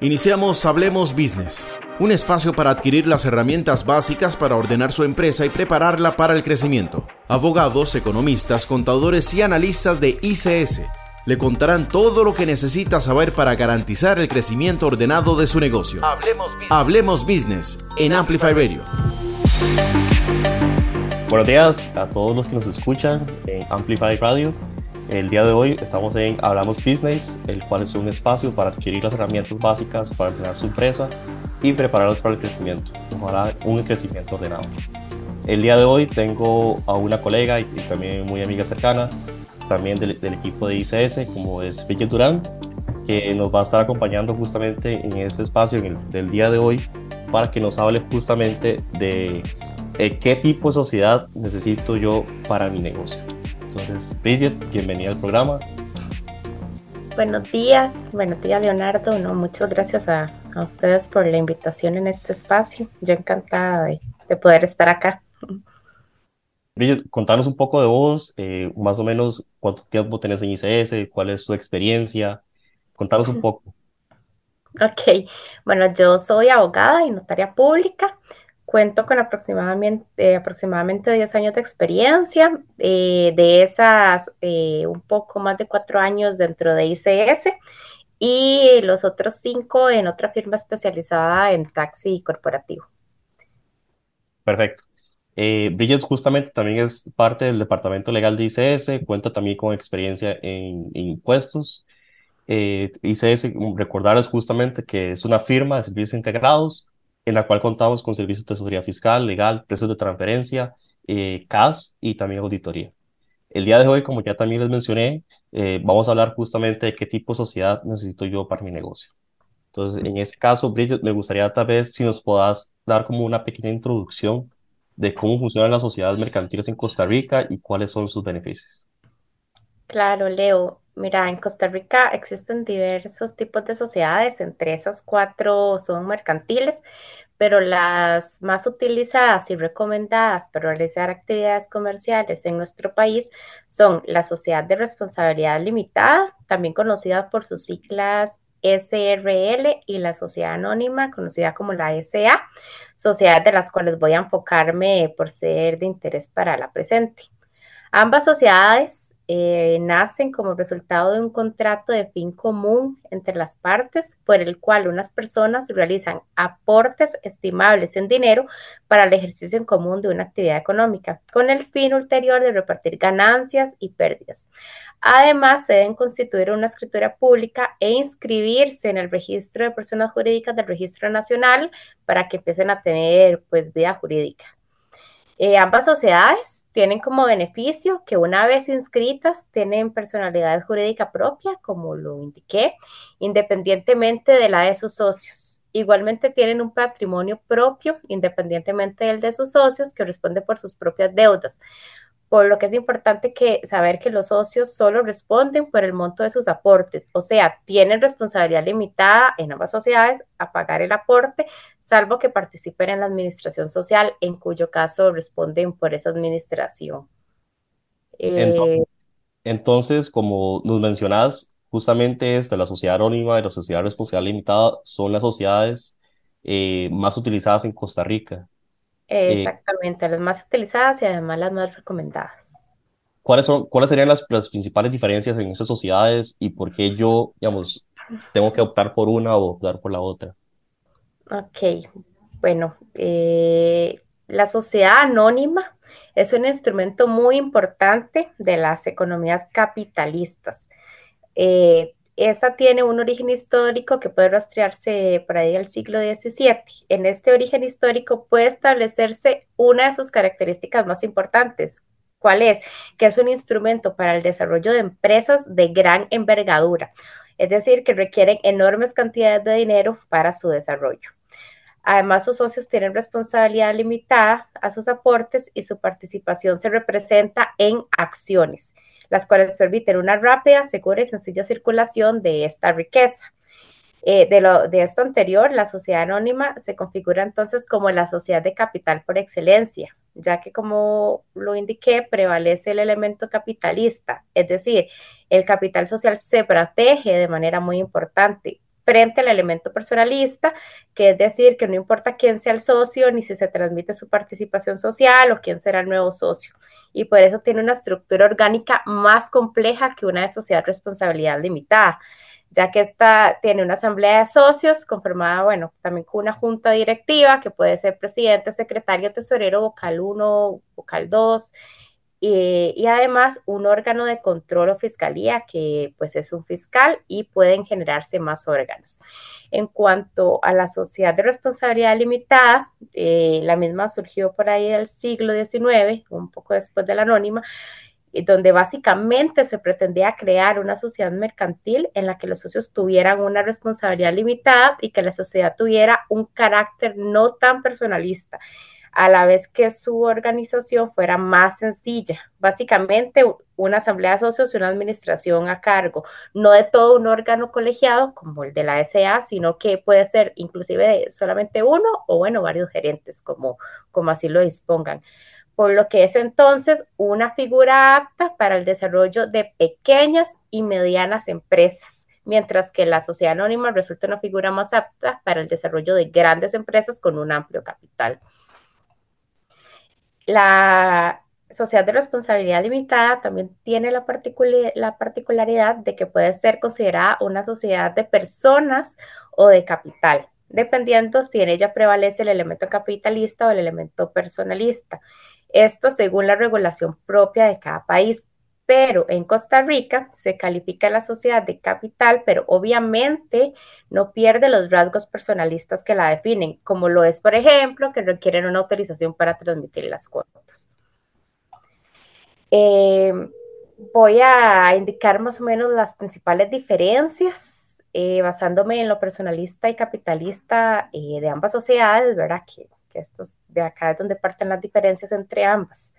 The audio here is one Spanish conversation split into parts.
Iniciamos Hablemos Business, un espacio para adquirir las herramientas básicas para ordenar su empresa y prepararla para el crecimiento. Abogados, economistas, contadores y analistas de ICS le contarán todo lo que necesita saber para garantizar el crecimiento ordenado de su negocio. Hablemos Business, en Amplify Radio. Buenos días a todos los que nos escuchan en Amplify Radio. El día de hoy estamos en Hablamos Business, el cual es un espacio para adquirir las herramientas básicas para ordenar su empresa y prepararlos para el crecimiento, para un crecimiento ordenado. El día de hoy tengo a una colega y, también muy amiga cercana, también del, equipo de ICS, como es Bridget Durán, que nos va a estar acompañando justamente en este espacio en el, del día de hoy para que nos hable justamente de qué tipo de sociedad necesito yo para mi negocio. Entonces, Bridget, bienvenida al programa. Buenos días, buenos días Leonardo. No, muchas gracias a, ustedes por la invitación en este espacio. Yo encantada de, poder estar acá. Bridget, contanos un poco de vos, eh, más o menos cuánto tiempo tenés en ICS, cuál es tu experiencia. Contanos un poco. Ok, bueno, yo soy abogada y notaria pública. Cuento con aproximadamente, aproximadamente 10 años de experiencia, eh, de esas eh, un poco más de cuatro años dentro de ICS y los otros cinco en otra firma especializada en taxi corporativo. Perfecto. Eh, Bridget justamente también es parte del departamento legal de ICS, cuenta también con experiencia en, impuestos. Eh, ICS, recordarles justamente que es una firma de servicios integrados en la cual contamos con servicios de tesorería fiscal, legal, precios de transferencia, eh, CAS y también auditoría. El día de hoy, como ya también les mencioné, eh, vamos a hablar justamente de qué tipo de sociedad necesito yo para mi negocio. Entonces, en este caso, Bridget, me gustaría tal vez si nos puedas dar como una pequeña introducción de cómo funcionan las sociedades mercantiles en Costa Rica y cuáles son sus beneficios. Claro, Leo. Mira, en Costa Rica existen diversos tipos de sociedades, entre esas cuatro son mercantiles, pero las más utilizadas y recomendadas para realizar actividades comerciales en nuestro país son la Sociedad de Responsabilidad Limitada, también conocida por sus siglas SRL y la Sociedad Anónima, conocida como la SA, sociedades de las cuales voy a enfocarme por ser de interés para la presente. Ambas sociedades eh, nacen como resultado de un contrato de fin común entre las partes por el cual unas personas realizan aportes estimables en dinero para el ejercicio en común de una actividad económica, con el fin ulterior de repartir ganancias y pérdidas. Además, se deben constituir una escritura pública e inscribirse en el registro de personas jurídicas del registro nacional para que empiecen a tener pues vida jurídica. Eh, ambas sociedades tienen como beneficio que una vez inscritas tienen personalidad jurídica propia, como lo indiqué, independientemente de la de sus socios. Igualmente tienen un patrimonio propio, independientemente del de sus socios, que responde por sus propias deudas por lo que es importante que saber que los socios solo responden por el monto de sus aportes, o sea, tienen responsabilidad limitada en ambas sociedades a pagar el aporte, salvo que participen en la administración social, en cuyo caso responden por esa administración. Eh, entonces, como nos mencionas, justamente esta, la sociedad anónima y la sociedad responsabilidad limitada son las sociedades eh, más utilizadas en Costa Rica. Eh, Exactamente, las más utilizadas y además las más recomendadas. ¿Cuáles, son, cuáles serían las, principales diferencias en esas sociedades y por qué yo, digamos, tengo que optar por una o optar por la otra? Ok, bueno, eh, la sociedad anónima es un instrumento muy importante de las economías capitalistas. Eh, esta tiene un origen histórico que puede rastrearse por ahí al siglo XVII. En este origen histórico puede establecerse una de sus características más importantes. ¿Cuál es? Que es un instrumento para el desarrollo de empresas de gran envergadura, es decir, que requieren enormes cantidades de dinero para su desarrollo. Además, sus socios tienen responsabilidad limitada a sus aportes y su participación se representa en acciones las cuales permiten una rápida, segura y sencilla circulación de esta riqueza. Eh, de, lo, de esto anterior, la sociedad anónima se configura entonces como la sociedad de capital por excelencia, ya que como lo indiqué, prevalece el elemento capitalista, es decir, el capital social se protege de manera muy importante, frente al elemento personalista, que es decir, que no importa quién sea el socio, ni si se transmite su participación social o quién será el nuevo socio. Y por eso tiene una estructura orgánica más compleja que una de sociedad responsabilidad limitada ya que esta tiene una asamblea de socios conformada, bueno, también con una junta directiva que puede ser presidente, secretario, tesorero, vocal 1, vocal 2, y, y, además un órgano de control o fiscalía que pues es un fiscal y pueden generarse más órganos. En cuanto a la sociedad de responsabilidad limitada, eh, la misma surgió por ahí del siglo XIX, un poco después de la anónima, donde básicamente se pretendía crear una sociedad mercantil en la que los socios tuvieran una responsabilidad limitada y que la sociedad tuviera un carácter no tan personalista, a la vez que su organización fuera más sencilla. Básicamente una asamblea de socios y una administración a cargo, no de todo un órgano colegiado como el de la SA, sino que puede ser inclusive solamente uno o bueno, varios gerentes, como, como así lo dispongan por lo que es entonces una figura apta para el desarrollo de pequeñas y medianas empresas, mientras que la sociedad anónima resulta una figura más apta para el desarrollo de grandes empresas con un amplio capital. La sociedad de responsabilidad limitada también tiene la, la particularidad de que puede ser considerada una sociedad de personas o de capital dependiendo si en ella prevalece el elemento capitalista o el elemento personalista. Esto según la regulación propia de cada país. Pero en Costa Rica se califica la sociedad de capital, pero obviamente no pierde los rasgos personalistas que la definen, como lo es, por ejemplo, que requieren una autorización para transmitir las cuotas. Eh, voy a indicar más o menos las principales diferencias eh, basándome en lo personalista y capitalista eh, de ambas sociedades, ¿verdad? Que que estos de acá es donde parten las diferencias entre ambas.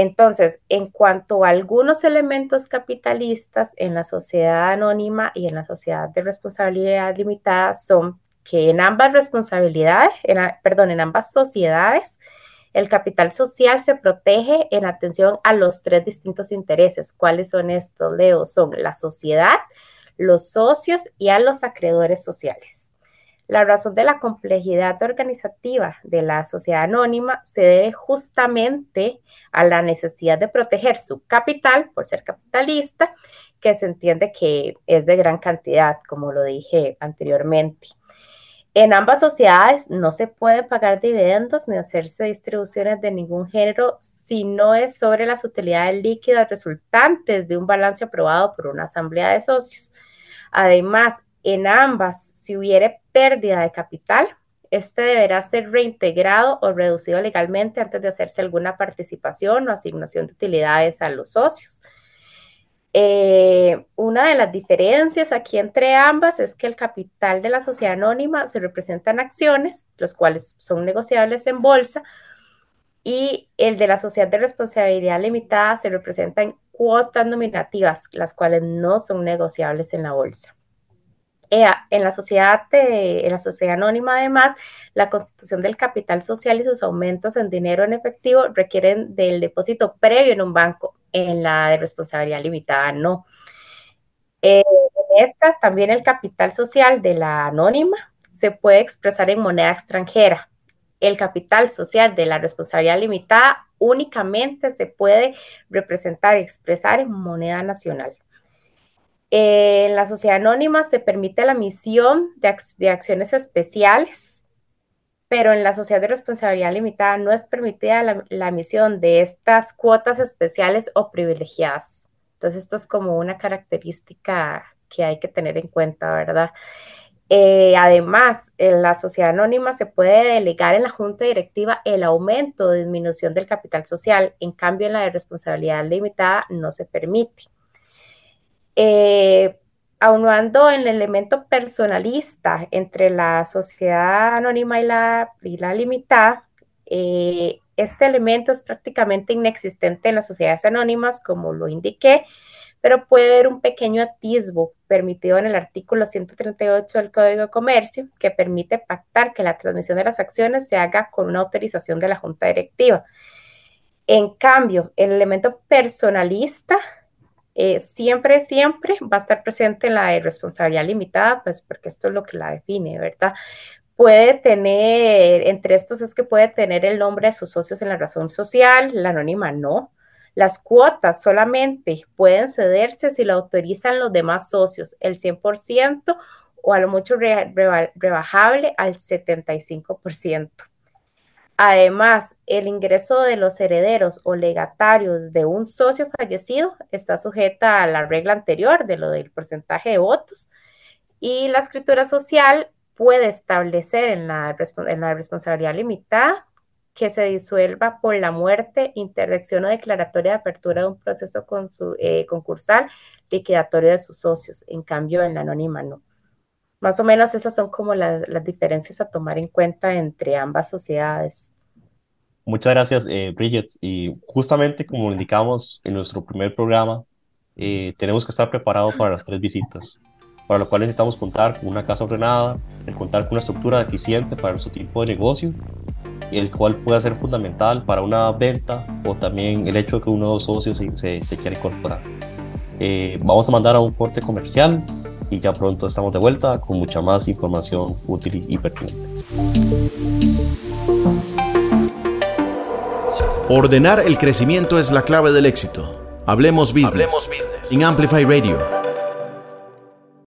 Entonces, en cuanto a algunos elementos capitalistas en la sociedad anónima y en la sociedad de responsabilidad limitada son que en ambas responsabilidades, perdón, en ambas sociedades, el capital social se protege en atención a los tres distintos intereses. ¿Cuáles son estos, Leo? Son la sociedad, los socios y a los acreedores sociales. La razón de la complejidad organizativa de la sociedad anónima se debe justamente a la necesidad de proteger su capital por ser capitalista, que se entiende que es de gran cantidad, como lo dije anteriormente. En ambas sociedades no se puede pagar dividendos ni hacerse distribuciones de ningún género si no es sobre las utilidades líquidas resultantes de un balance aprobado por una asamblea de socios. Además, en ambas, si hubiere pérdida de capital, este deberá ser reintegrado o reducido legalmente antes de hacerse alguna participación o asignación de utilidades a los socios. Eh, una de las diferencias aquí entre ambas es que el capital de la sociedad anónima se representa en acciones, los cuales son negociables en bolsa, y el de la sociedad de responsabilidad limitada se representa en cuotas nominativas, las cuales no son negociables en la bolsa en la sociedad en la sociedad anónima además la constitución del capital social y sus aumentos en dinero en efectivo requieren del depósito previo en un banco en la de responsabilidad limitada no. Eh, en esta también el capital social de la anónima se puede expresar en moneda extranjera. El capital social de la responsabilidad limitada únicamente se puede representar y expresar en moneda nacional en la sociedad anónima se permite la misión de, acciones especiales, pero en la sociedad de responsabilidad limitada no es permitida la, la emisión de estas cuotas especiales o privilegiadas. Entonces, esto es como una característica que hay que tener en cuenta, ¿verdad? Eh, además, en la sociedad anónima se puede delegar en la junta directiva el aumento o disminución del capital social, en cambio en la de responsabilidad limitada no se permite eh, aunando el elemento personalista entre la sociedad anónima y la, la limitada, eh, este elemento es prácticamente inexistente en las sociedades anónimas, como lo indiqué, pero puede haber un pequeño atisbo permitido en el artículo 138 del Código de Comercio que permite pactar que la transmisión de las acciones se haga con una autorización de la Junta Directiva. En cambio, el elemento personalista eh, siempre, siempre va a estar presente la responsabilidad limitada, pues porque esto es lo que la define, ¿verdad? Puede tener, entre estos es que puede tener el nombre de sus socios en la razón social, la anónima no. Las cuotas solamente pueden cederse si lo autorizan los demás socios, el 100% o a lo mucho rebajable al 75%. Además, el ingreso de los herederos o legatarios de un socio fallecido está sujeta a la regla anterior de lo del porcentaje de votos y la escritura social puede establecer en la, responsabilidad limitada que se disuelva por la muerte, interdicción o declaratoria de apertura de un proceso eh, concursal liquidatorio de sus socios. En cambio, en la anónima no. Más o menos esas son como las, diferencias a tomar en cuenta entre ambas sociedades. Muchas gracias, eh, Bridget. Y justamente como indicamos en nuestro primer programa, eh, tenemos que estar preparados para las tres visitas, para lo cual necesitamos contar con una casa ordenada, el contar con una estructura eficiente para nuestro tipo de negocio, el cual puede ser fundamental para una venta o también el hecho de que uno de los socios se, se, quiera incorporar. Eh, vamos a mandar a un corte comercial y ya pronto estamos de vuelta con mucha más información útil y pertinente. Ordenar el crecimiento es la clave del éxito. Hablemos Business. Hablemos business. en Amplify Radio